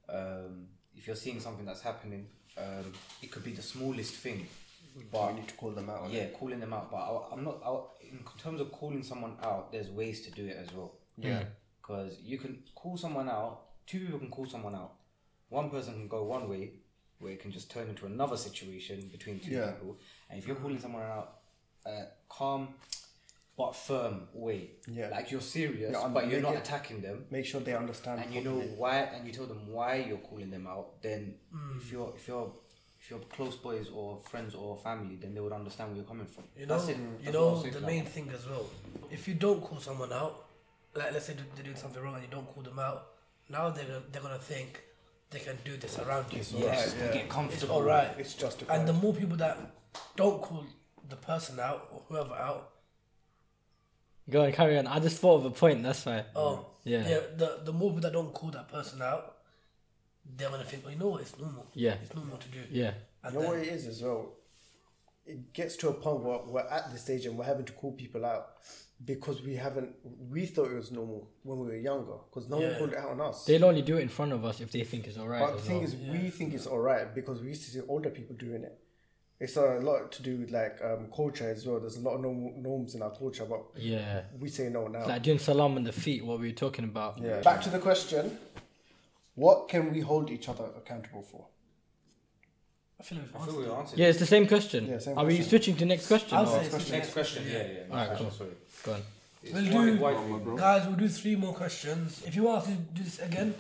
um, if you're seeing something that's happening, um, it could be the smallest thing, but we need to call them out. on yeah, it. calling them out. But I, I'm not. I, in terms of calling someone out, there's ways to do it as well. Yeah. Because you can call someone out. Two people can call someone out. One person can go one way, where it can just turn into another situation between two Yeah. people. And if you're calling someone out, uh, calm but firm way. Yeah. Like you're serious, Yeah, but you're not it- attacking them. Make sure they understand. And you know why, and you tell them why you're calling them out. Then, if you're if you're if you're close boys or friends or family, then they would understand where you're coming from. You know, That's it. you That's what know the main one. thing as well. If you don't call someone out, like let's say they're doing something wrong and you don't call them out, now they're gonna, they're gonna think they can do this around you. Yes, Alright, yeah. get comfortable. It's all right. It's justified. And the more people that don't call the person out or whoever out, Go and carry on. I just thought of a point. That's why. oh Yeah. yeah, the the more people that don't call that person out, they're gonna think, oh, you know what, it's normal. Yeah. it's normal to do. Yeah. And you know then, what it is as well. It gets to a point where we're at the stage and we're having to call people out because we haven't. We thought it was normal when we were younger because no Yeah. one called it out on us. They'll only do it in front of us if they think it's alright. But the thing well. is, we think it's alright because we used to see older people doing it. It's a lot to do with like um, culture as well. There's a lot of norm- norms in our culture, but yeah. we say no now. Like doing salam on the feet, what we were talking about. yeah. Back to the question: What can we hold each other accountable for? I feel like I feel we answered. Yeah, it's the same question. Yeah, same Are we question. switching to next question? I'll or- say it's Next question. Yeah, yeah. Next Alright, question, cool. Sorry. Go on. It's We'll wide- do- wide for. Guys, we'll do three more questions. If you want us to do this again,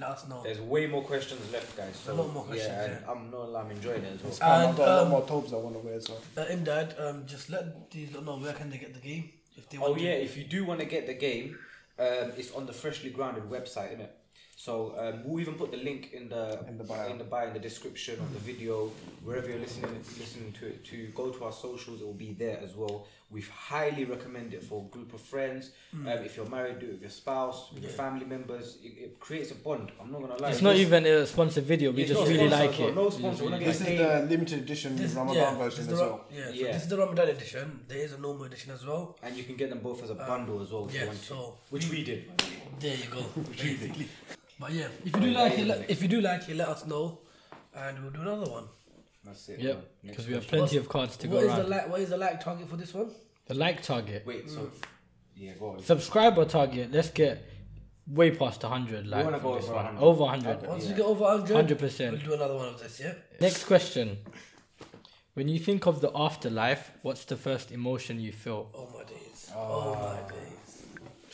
let us know. There's way more questions left, guys. So, A lot more questions, Yeah, and yeah. I'm not. I'm enjoying it as well. Um, I've And, got a lot um, more thobes I want to wear as well. Uh, in that, um, just let these lot know where can they get the game if they Oh want. yeah, if you do want to get the game, um, it's on the freshly grounded website, innit? So um, we'll even put the link in the In the bio. in the bio in the description of the video wherever you're listening listening to it. To go to our socials, it will be there as well. We highly recommend it for a group of friends. Hmm. Um, if you're married, do it with your spouse, with your family members. It, it creates a bond. I'm not gonna lie. It's not even a sponsored video. We just really like well. it. No sponsor. We're This is the limited edition This, Ramadan yeah, version as is well. Yeah, so Yeah. this is the Ramadan edition. There is a normal edition as well. and you can get them both as a bundle as well. If yeah, you want to. so- which we did. There you go. basically. But yeah, if you do like it, let, if you do like it, let us know, and we'll do another one. That's it. Yep. Next because we have question. plenty of cards to What go is the around. like? What is the like target for this one? The like target. Wait, so mm. yeah, go on. Subscriber target. Let's get way past 100 like wanna for this over one. 100. Over 100. Once Yeah. we get over 100, 100%. we'll do another one of this. Yeah. Next question. When you think of the afterlife, what's the first emotion you feel? Oh my days. Ah. Oh, my days.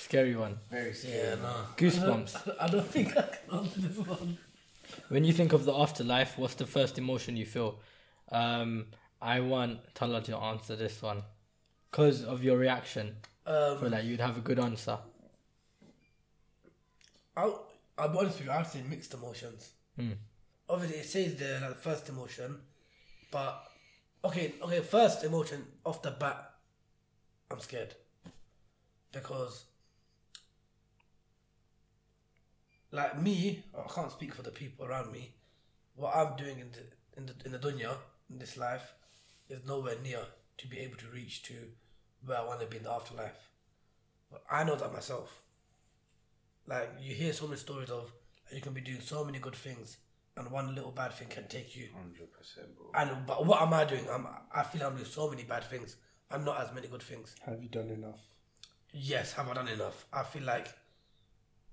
Scary one. Very scary. Yeah, nah. Goosebumps. I don't think I can answer this one. When you think of the afterlife, what's the first emotion you feel? Um, I want Talha to answer this one because of your reaction. I feel Um, like you'd have a good answer. I'll, I'll be honest with you. I'd say mixed emotions. Obviously, it says there like the first emotion, but okay, okay. First emotion off the bat, I'm scared because, like me, I can't speak for the people around me. What I'm doing in the in the in the dunya in this life is nowhere near to be able to reach to where I want to be in the afterlife. But I know that myself. Like you hear so many stories of you can be doing so many good things, and one little bad thing can take you. Hundred percent, bro. And but what am I doing? I'm I feel I'm doing so many bad things and not as many good things. Have you done enough? Yes, have I done enough? I feel like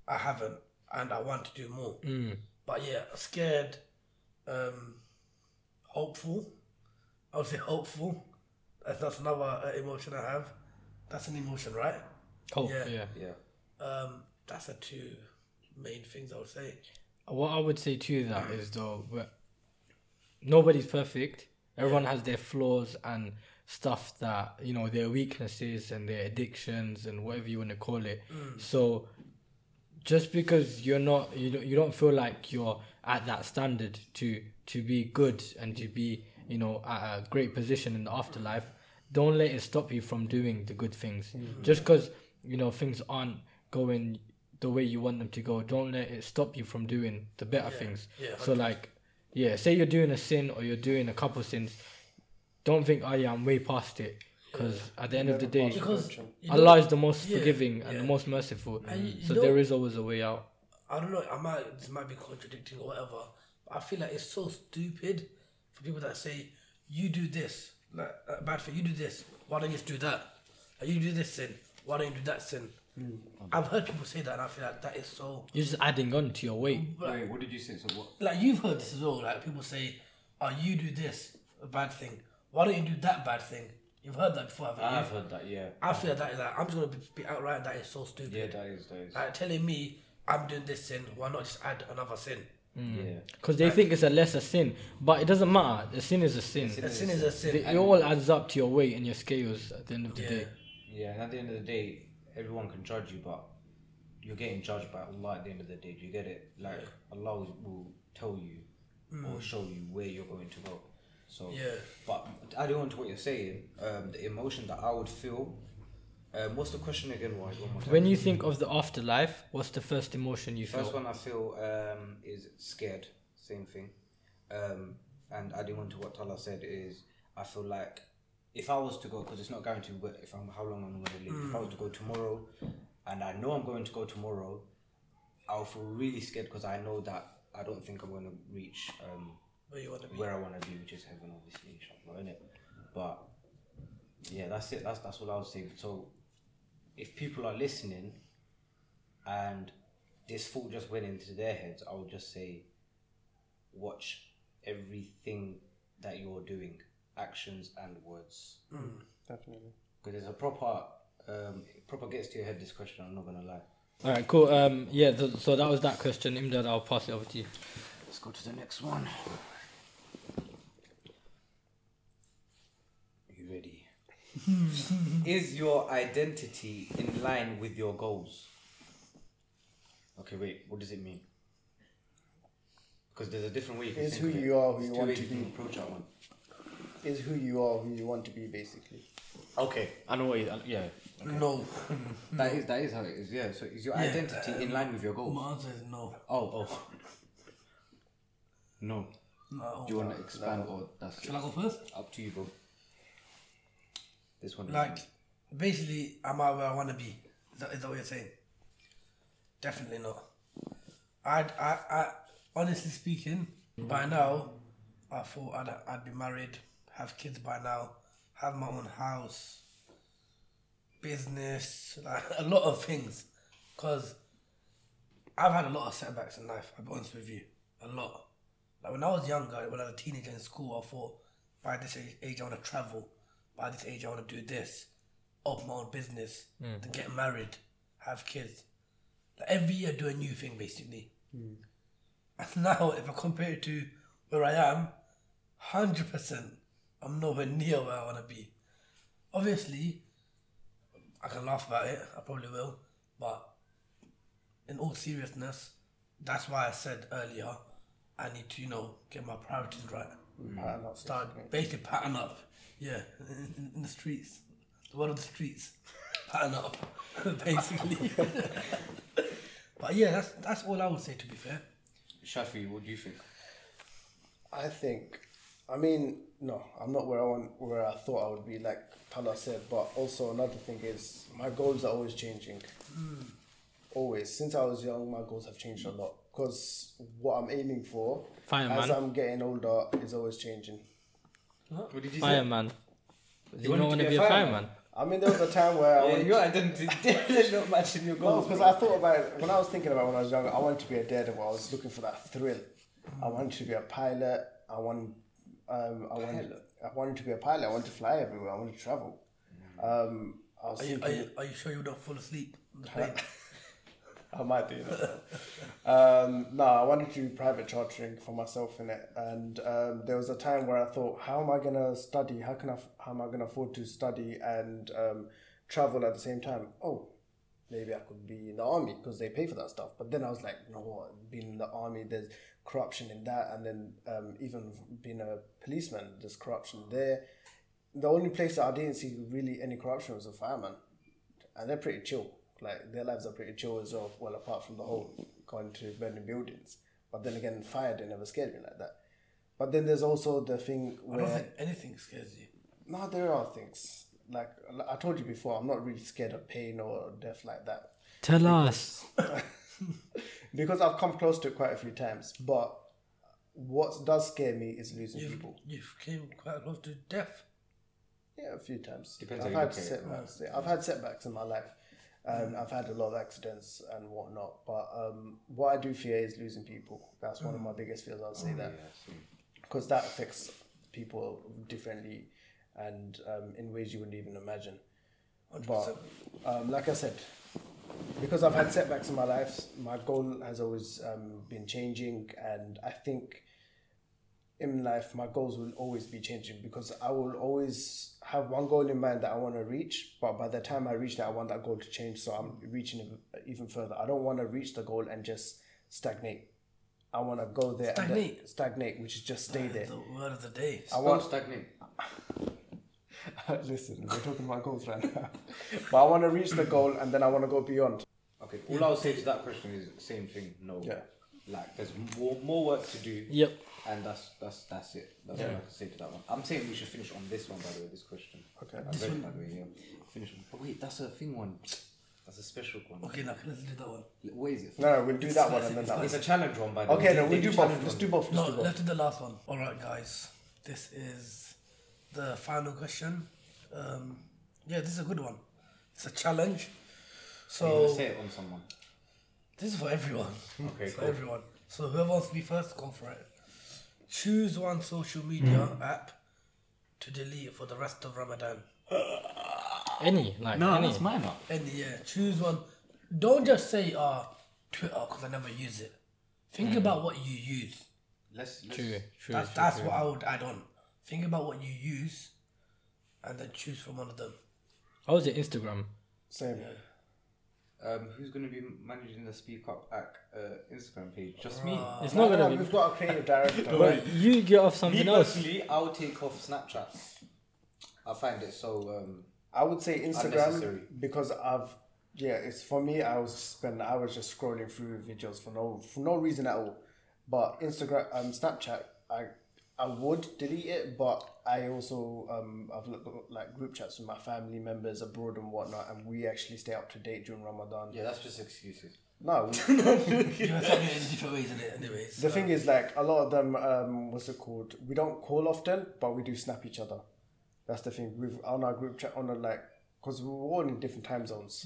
I haven't, and I want to do more. Mm. But yeah, scared, um, hopeful. I would say hopeful, That's, that's another uh, emotion I have. That's an emotion, right? Hope, Yeah. yeah. Yeah. Um, that's the two main things I would say. What I would say to that is though, we're- nobody's perfect. Everyone has their flaws and stuff that you know their weaknesses and their addictions and whatever you want to call it. So just because you're not, you don't, you don't feel like you're at that standard to to be good and to be you know at a great position in the afterlife, don't let it stop you from doing the good things. Mm-hmm. Just because you know things aren't going the way you want them to go, don't let it stop you from doing the better things. yeah, so like, yeah, say you're doing a sin or you're doing a couple sins, don't think, oh yeah, I'm way past it. Because at the end of the day, Because Allah know- is the most yeah, forgiving and the most merciful. And you- you so know- there is always a way out. I don't know. I might this might be contradicting or whatever. But I feel like it's so stupid for people that say you do this like uh, bad for you do this. Why don't you just do that? Like, you do this sin. Why don't you do that sin? I've heard people say that, and I feel like that is so. You're just adding on to your weight. Wait, what did you say? So what? Like you've heard this as well. Like people say, "Oh, you do this a bad thing. Why don't you do that bad thing?" You've heard that before, haven't you? I've heard that. Yeah. I feel like that is like I'm just gonna be, be outright. That is so stupid. Yeah, that is. That is. Like telling me I'm doing this sin. Why not just add another sin? Hmm. Yeah. Because they think it's a lesser sin. But it doesn't matter. The sin is a sin. A sin is a sin. It, it all adds up to your weight and your scales at the end of the Yeah. day. Yeah, and at the end of the day, everyone can judge you, but you're getting judged by Allah at the end of the day. Do you get it? Like Allah will, will tell you or hmm. show you where you're going to go. So Yeah. But adding on to what you're saying, um, the emotion that I would feel. Um, what's the question again? Why? One more time. When you think of the afterlife, what's the first emotion you First feel? one I feel um, is scared. Same thing. Um, and adding on to what Talha said is, I feel like if I was to go, because it's not guaranteed but if I'm how long I'm going to live. If I was to go tomorrow, and I know I'm going to go tomorrow, I'll feel really scared because I know that I don't think I'm going to reach um, Where you want to be? where I want to be, which is heaven, obviously, inshallah, innit? But yeah, that's it. That's that's what I was saying. So if people are listening and this thought just went into their heads, I would just say, watch everything that you're doing, actions and words, Definitely. because there's a proper, um, it proper gets to your head. This question, I'm not gonna lie. All right, cool. Um, yeah. Th- so that was that question. Imdad, I'll pass it over to you. Let's go to the next one. you ready? Is your identity in line with your goals? Okay, wait. What does it mean? Because there's a different way you can Is think who of it. you are, who you want ways to you be. approach that one. Is who you are, who you want to be, basically. Okay, I know what you. Yeah. No. That is that is how it is. Yeah. So is your Yeah, identity in line with your goals? My answer is no. Oh, oh. No. No. Do you want to expand or that's Shall I go first? up to you, bro? This one. Like, basically, am I where I want to be? Is that, is that what you're saying? Definitely not. I, I, I, honestly speaking, mm-hmm. by now, I thought I'd, I'd be married, have kids by now, have my own house, business, like a lot of things. Because I've had a lot of setbacks in life, I'll be honest with you. A lot. Like when I was younger, when I was a teenager in school, I thought by this age, age I want to travel. By this age, I want to do this, open my own business, hmm. then get married, have kids. Like every year, do a new thing basically. Hmm. And now, if I compare it to where I am, hundred percent, I'm nowhere near where I want to be. Obviously, I can laugh about it. I probably will, but in all seriousness, that's why I said earlier, I need to, you know, get my priorities right. Hmm. Pattern up, Start basically pattern up. Yeah, in, in the streets, the world of the streets, pattern up, basically. but yeah, that's that's all I would say. To be fair, Shafi, what do you think? I think, I mean, no, I'm not where I want, where I thought I would be, like Talha said. But also another thing is, my goals are always changing. Hmm. Always, since I was young, my goals have changed a lot. Because what I'm aiming for, Fireman. as I'm getting older, is always changing. What did you Fireman. Do you, wanted not want to be be a a fireman? fireman? I mean, there was a time where I Yeah, wanted your identity is not matching your goals. because I thought about it when I was thinking about when I was younger. I wanted to be a daredevil. I was looking for that thrill. I wanted to be a pilot. I want, um, I wanted I wanted to be a pilot. I wanted to fly everywhere. I wanted to travel. Um, I was Are you, are, you, are you sure you don't fall asleep on the plane? I might do that. um, no, I wanted to do private chartering for myself in it, and um, there was a time where I thought, how am I gonna study? How can I? How am I gonna afford to study and um, travel at the same time? Oh, maybe I could be in the army because they pay for that stuff. But then I was like, what? Being in the army, there's corruption in that, and then um, even being a policeman, there's corruption there. The only place that I didn't see really any corruption was a fireman and they're pretty chill. Like their lives are pretty chill as well. Well, apart from the whole going to burning buildings. But then again, fire they never scared me like that. But then there's also the thing I don't where think anything scares you. no, there are things like I told you before. I'm not really scared of pain or death like that Tell us. because I've come close to it quite a few times. But what does scare me is losing You've, people. you've came quite close to death. Yeah, a few times. Depends I've how you had look setbacks. Yeah, I've had setbacks in my life. Um, I've had a lot of accidents and whatnot. But um, what I do fear is losing people. That's one of my biggest fears. I'll say that because that affects people differently and um, in ways you wouldn't even imagine. But um, like I said, because I've had setbacks in my life, my goal has always um, been changing, and I think in life my goals will always be changing because I will always have one goal in mind that I want to reach, but by the time I reach that, I want that goal to change, so I'm reaching even further. I don't want to reach the goal and just stagnate. I want to go there and then- Stagnate? stagnate, which is just stay ah, there. The word of the day. I I want won't stagnate. Listen, we're talking about goals right now. but I want to reach the goal and then I want to go beyond. Okay, all I'll say to that question is the same thing. No. Yeah. Like there's more more work to do. Yep. And that's that's that's it. That's what I can say to that one. I'm saying we should finish on this one by the way. This question. Okay. I read it, by the way. Yeah. Finish on. But wait, that's a thing one. That's a special one. Okay, now let's do that one. What is it? No, no, we'll do that one and then that one. It's a challenge one by the way. Okay, no, we'll do both. Let's do both. No, Let's do both. let's do the last one. All right, guys. This is the final question. Um, yeah, this is a good one. It's a challenge. Are you So say it on someone. this is for everyone. Okay, for cool. everyone. So whoever wants to be first, go for it. Choose one social media app to delete for the rest of Ramadan. Any like No, any. that's mine. Up. And yeah, choose one. Don't just say uh Twitter because I never use it. Think about what you use. Let's, let's True, true. That's, true, that's true. what I would add on. Think about what you use, and then choose from one of them. How was it Instagram? Same. Um, who's gonna be managing the Speak Up Act uh, Instagram page? Just me. It's not gonna be. we've got a creative director. But you get off Me something else. personally, I'll take off Snapchat. I find it so. Um, I would say Instagram because I've yeah, it's for me. I was spend hours just scrolling through videos for no for no reason at all. But Instagram, um, Snapchat, I I would delete it, but I also um I've looked at, like group chats with my family members abroad and whatnot, and we actually stay up to date during Ramadan. yeah, that's just excuses. No, we, You know, in different ways in it, anyways. the thing is like a lot of them um what's it called? We don't call often, but we do snap each other. That's the thing. We've on our group chat on a like because we're all in different time zones.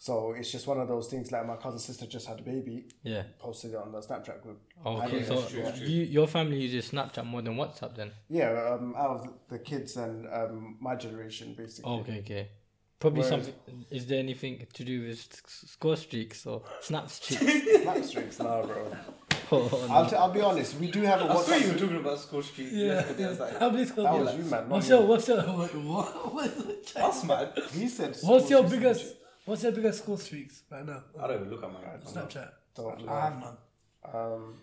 So it's just one of those things. Like my cousin's sister just had a baby, Yeah. posted it on the Snapchat group. Oh, I okay. So you, your family uses Snapchat more than WhatsApp then? Yeah, um, out of the kids and um, my generation, basically. Oh, okay, okay. Probably Whereas- something. Is there anything to do with score streaks or snap streaks? Snap streaks, nah, bro. oh, no. I'll, t- I'll be honest. We do have a I swear you were talking about School Street yeah. yesterday. I was like, How many scores That was like? you, man. not What's your what's your what, what, what is it? that's mad. He said. What's your streaks. biggest what's your biggest school streaks right now? I don't even look at my. Snapchat. Don't I have none. Um,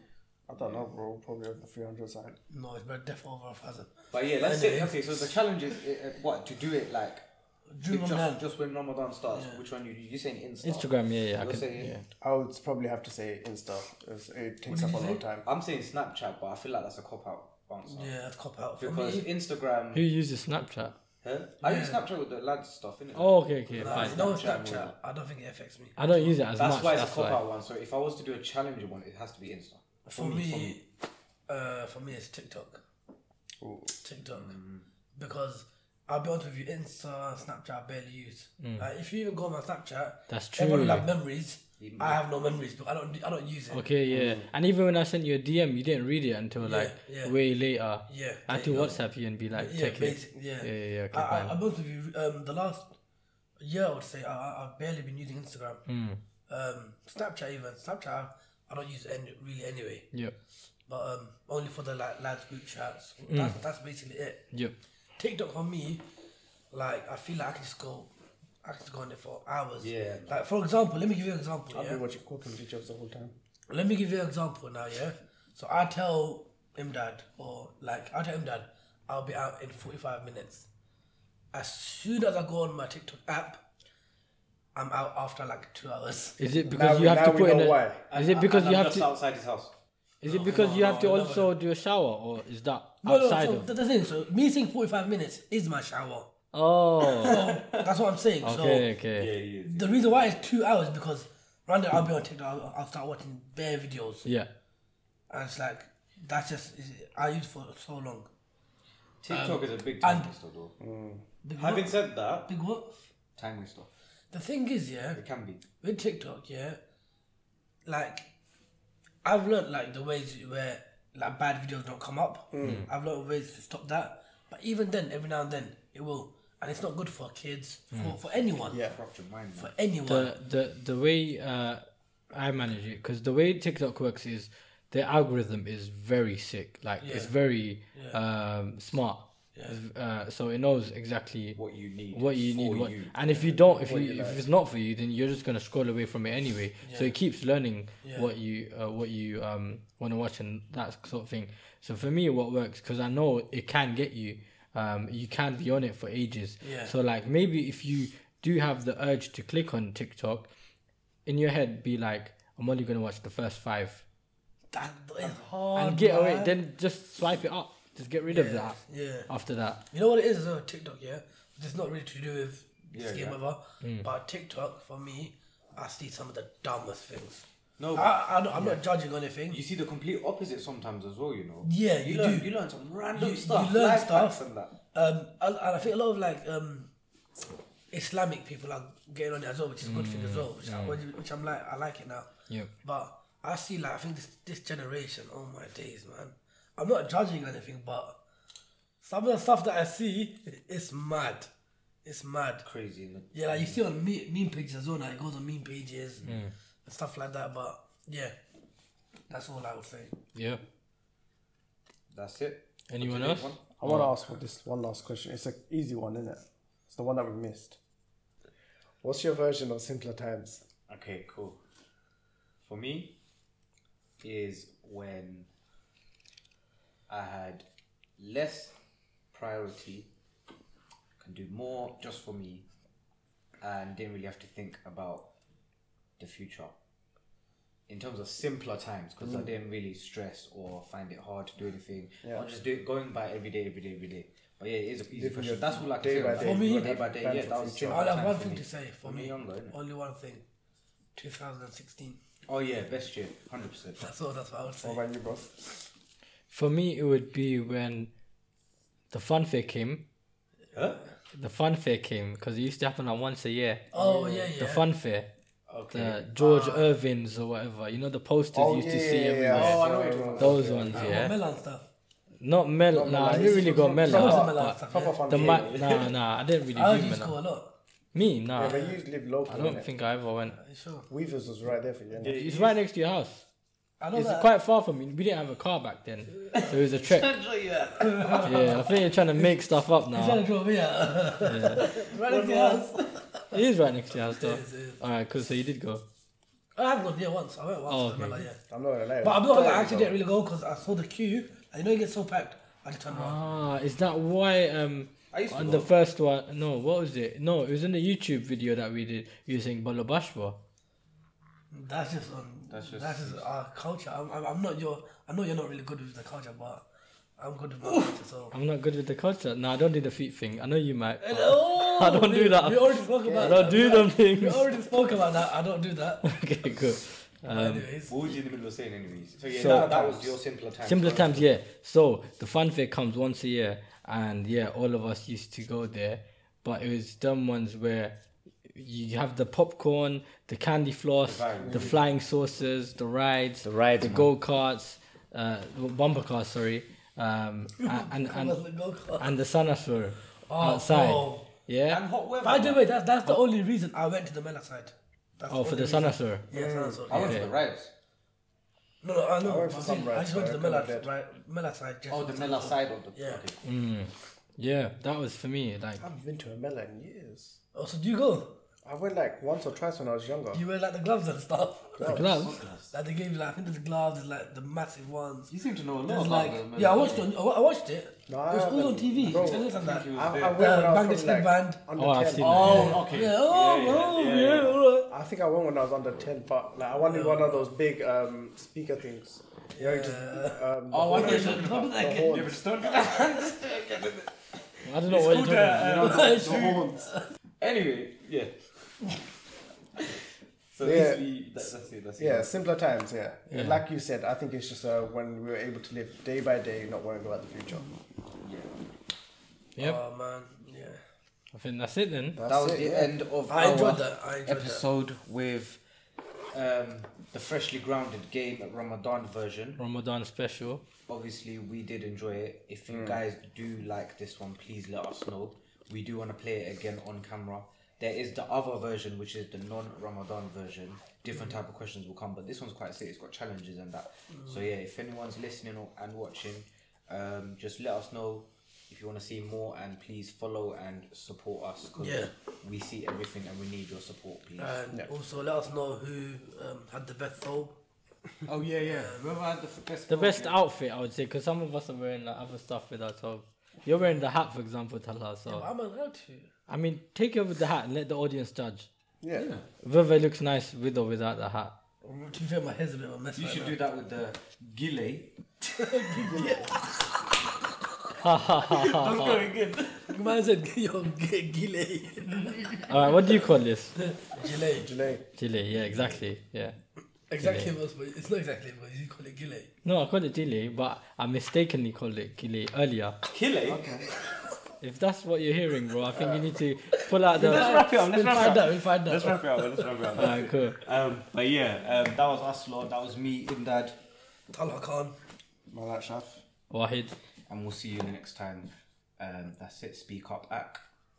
I don't know, bro. Probably over three hundred side. No, it's about death over a thousand. But yeah, let's say okay. So the challenge is uh, uh, what to do it like During just, Ramadan. just when Ramadan starts. Which one you do? You saying Insta? Instagram, yeah, yeah. I You're can, saying- yeah. I would probably have to say Insta. It's, it takes up a lot of time. I'm saying Snapchat, but I feel like that's a cop out answer. Yeah, that's cop out for Because me. Instagram, Who uses Snapchat? Huh? I use Snapchat with the lads stuff, innit? Oh, okay, okay, Nah, fine. no Snapchat Snapchat. I don't think it affects me. I don't use it as That's much. why it's that's a cop out one. So if I was to do a challenge one, it has to be Insta. For me, uh, for me, it's TikTok. TikTok, Mm. because I'll be honest with you, Insta, Snapchat, I barely use. Uh, if you even go on my Snapchat, That's everyone will true. have memories. I have no memories, but I don't I don't use it. Okay, yeah. And even when I sent you a DM, you didn't read it until Yeah, like yeah. way later. Yeah, I had to there you go. WhatsApp you and be like, Yeah, check it. basic, yeah. Yeah, yeah, yeah. Okay, I, I, fine. I'm honest with you. Um, the last year, I would say, I, I, I've barely been using Instagram. Hmm. Um, Snapchat even Snapchat, I, I don't use it any, really anyway. Yep. But um, only for the like lads group chats. Hmm. That's that's basically it. Yep. TikTok for me, like I feel like I can just go, I can just go on there for hours. Yeah. Like for example, let me give you an example. I've yeah? been watching cooking videos the whole time. Let me give you an example now, yeah. So I tell him Imdad, or like I tell him Imdad, I'll be out in forty-five minutes. As soon as I go on my TikTok app, I'm out after like two hours. Is it Now because we- you have now to we put in know a? why. Is it because And you I'm have just to? outside his house? Is it because no, you have no, to also do a shower, or is that No, no. So of? the, the thing, so me saying forty-five minutes is my shower. Oh. That's what I'm saying. Okay. So Okay. yeah. yeah, the reason why it's two hours because random I'll be on TikTok, I'll, I'll start watching bare videos, Yeah. and it's like that's just I use for so long. TikTok is a big time and- waster, though. Mm. Big Having what? said that, Big what? time waster. The thing is, yeah, It can be. with TikTok, yeah, like I've learned like the ways where like bad videos don't come up. Mm. I've learned ways to stop that. But even then, every now and then it will, and it's not good for kids, for, for anyone, Yeah. Corrupt your mind, for anyone. the the the way uh, I manage it because the way TikTok works is the algorithm is very sick. Like it's Yeah. very um, smart. It's, Uh, so it knows exactly What you need. what you need. What, you. and if you don't, if you if it's not for you, then you're just gonna scroll away from it anyway. So it keeps learning Yeah. what you uh, what you um want to watch and that sort of thing. So for me, what works because I know it can get you. Um, you can be on it for ages. Yeah. So like maybe if you do have the urge to click on TikTok, in your head be like, I'm only gonna watch the first five that is hard. and get away. Then just swipe it up. Just get rid of that. Yeah. After that, You know what it is though, TikTok, yeah? It's not really to do with Yeah, this game yeah. ever. Hmm. But TikTok, for me, I see some of the dumbest things. No, I, don't, I'm not judging anything. you see the complete opposite sometimes as well, you know. Yeah, You, you learn, do. you learn some random You- stuff. you learn life stuff. and that. Um, and, and I think a lot of like um, Islamic people are getting on it as well, which is a good thing as well. Which, I, which I'm like, I like it now. Yeah. But I see like I think this this generation, oh my days, man. I'm not judging anything, but some of the stuff that I see, it's mad. It's mad. Crazy. Yeah, like you see on me- meme pages as well. Now it goes on meme pages and stuff like that. But yeah, that's all I would say. yeah. That's it. Anyone Up to date else? one? I want to ask for this one last question. It's an easy one, isn't it? It's the one that we missed. What's your version of simpler times? Okay, cool. For me, is when I had less priority, can do more just for me, and didn't really have to think about the future. In terms of simpler times, because I mm. didn't really stress or find it hard to do anything. I was just do it, going by every day, every day, every day. But yeah, it is a easy Living question. your That's all I can day say. by day. For me- day by day, yeah, for that was I have one thing to say for me. younger. Only one thing. 2016. Oh yeah, best year, hundred percent. That's all. That's what I would say. What about you, bro? For me, it would be when the fun fair came. Huh? The fun fair came because it used to happen like once a year. Oh yeah, yeah. The fun fair, Okay. the George ah. Irvin's or whatever. You know the posters oh, you used to see everywhere. Oh, I know what you're talking about. Those ones, Oh, yeah. melon stuff. Not Mel. Nah, I didn't really go Mel. the melon but stuff. Proper Yeah. The ma- nah, nah, I didn't really I do you used to go Mel. a lot. Me, nah. Yeah, but you live local. I don't innit? think I ever went. Sure? Weavers was right there for you. innit? It's right next to your house. I know It's that. quite far from me. We didn't have a car back then, so it was a trek. Yeah, I think you're trying to make stuff up He's trying now. to draw me out. right next to your house. It is right next to your house, though. It is, it is. All right, cool. So you did go. I have gone there once. I went once. Oh, to the okay. Melon, yeah. I'm not gonna lie. But I'm not gonna lie, I actually didn't really go because I saw the queue. And you know, it gets so packed. I just turned around. Ah, is that why? Um, I used to on go. the first one, no, what was it? No, it was in the YouTube video that we did using Balabashwa. That's just on. That's That's just- just, our culture. I'm, I'm, I'm not your. I know you're not really good with the culture, but I'm good with my culture. So. I'm not good with the culture. No, I don't do the feet thing. I know you might. but Oh, I don't do that. We already spoke about. I don't that. do them things. We things. already spoke about that. I don't do that. okay, good. Um, Anyways, What was you in the middle of saying, anyways? So yeah, So- that, that was your simpler times. Simpler times, yeah. So the fun fair comes once a year, and yeah, all of us used to go there. But it was dumb ones where you have the popcorn, the candy floss, vibe. the flying saucers, the rides, The rides, the man. go karts, uh, bumper cars. Sorry, um, and and and, the go-kart. and the Sanasaur Oh, outside. oh. Yeah. And hot weather. By the way, that's that's the only reason I went to the Mela side. That's Oh, for the only reason. Sanasaur. Yeah, Sanasaur. I went yeah. for the rides. No, no, I know. I went for some think- rides, I just went to the I Mela, right, Mela side. just Oh, the for Mela Sanasaur. side of the. Yeah. Okay. Mm. Yeah, that was for me. Like, I haven't been to a Mela in years. Oh, so do you go? I went like once or twice when I was younger. You wear like the gloves and stuff. The gloves. Like they gave you like I think there's gloves, there's like the massive ones. You seem to know a lot There's about like the Mela yeah, I watched it. On, I watched it. No, it was all on. TV. Bro, It was on that. He was I, there. I went when I was Bangladesh like headband. under Oh, I've 10. seen that. Oh, okay. Yeah, oh, Yeah, yeah, oh, yeah, yeah, yeah. all right. I think I went when I was under 10, but like I wanted one of those big um, speaker things. You know, you just, um, Oh, I know Yeah, what you're talking don't about. like the Yeah, but just don't do that. I don't know what you're talking about. uh, the horns. Anyway, yeah. So Yeah. basically, that, that's it. That's Yeah, it. simpler times, yeah. Yeah. Like you said, I think it's just uh, when we were able to live day by day, not worrying about the future. Yeah. Yep. Oh man, yeah. I think that's it then. That's That was it, the yeah. end of I our enjoyed that. I enjoyed episode with um, the freshly grounded game Ramadan version. Ramadan special. Obviously, we did enjoy it. If you guys do like this one, please let us know. We do want to play it again on camera. There is the other version, which is the non-Ramadan version. Different type of questions will come, but this one's quite sick. It's got challenges and that. So yeah, if anyone's listening or- and watching, um, just let us know if you want to see more, and please follow and support us because Yeah. we see everything and we need your support, please. And Yeah. also let us know who um, had the best thobe. oh yeah, yeah. Whoever had the best, The photo, best yeah. outfit, I would say, because some of us are wearing like, other stuff with us. So you're wearing the hat, for example, Talha. So But I'm allowed to. I mean, take it with the hat and let the audience judge. Yeah. Whether it looks nice with or without the hat. To be fair, my head's a bit of a mess. You right should now. do that with the gile. Man said, yo, g- gile. All right, what do you call this? Gile. July. Chile. Yeah, exactly. Yeah. Exactly, but it's not exactly, but you call it gile. No, I called it Chile, but I mistakenly called it Chile earlier. Kile? If that's what you're hearing, bro, I think you need to pull out the. Let's wrap it up. Let's wrap it up. we'll find out. Let's wrap it up. Let's wrap it up. Alright, cool. Um, but yeah, um, that was us, Lord. That was me, Imdad, Talha Khan. Malak Shaf. Wahid. and we'll see you next time. Um, that's it. Speak up, act.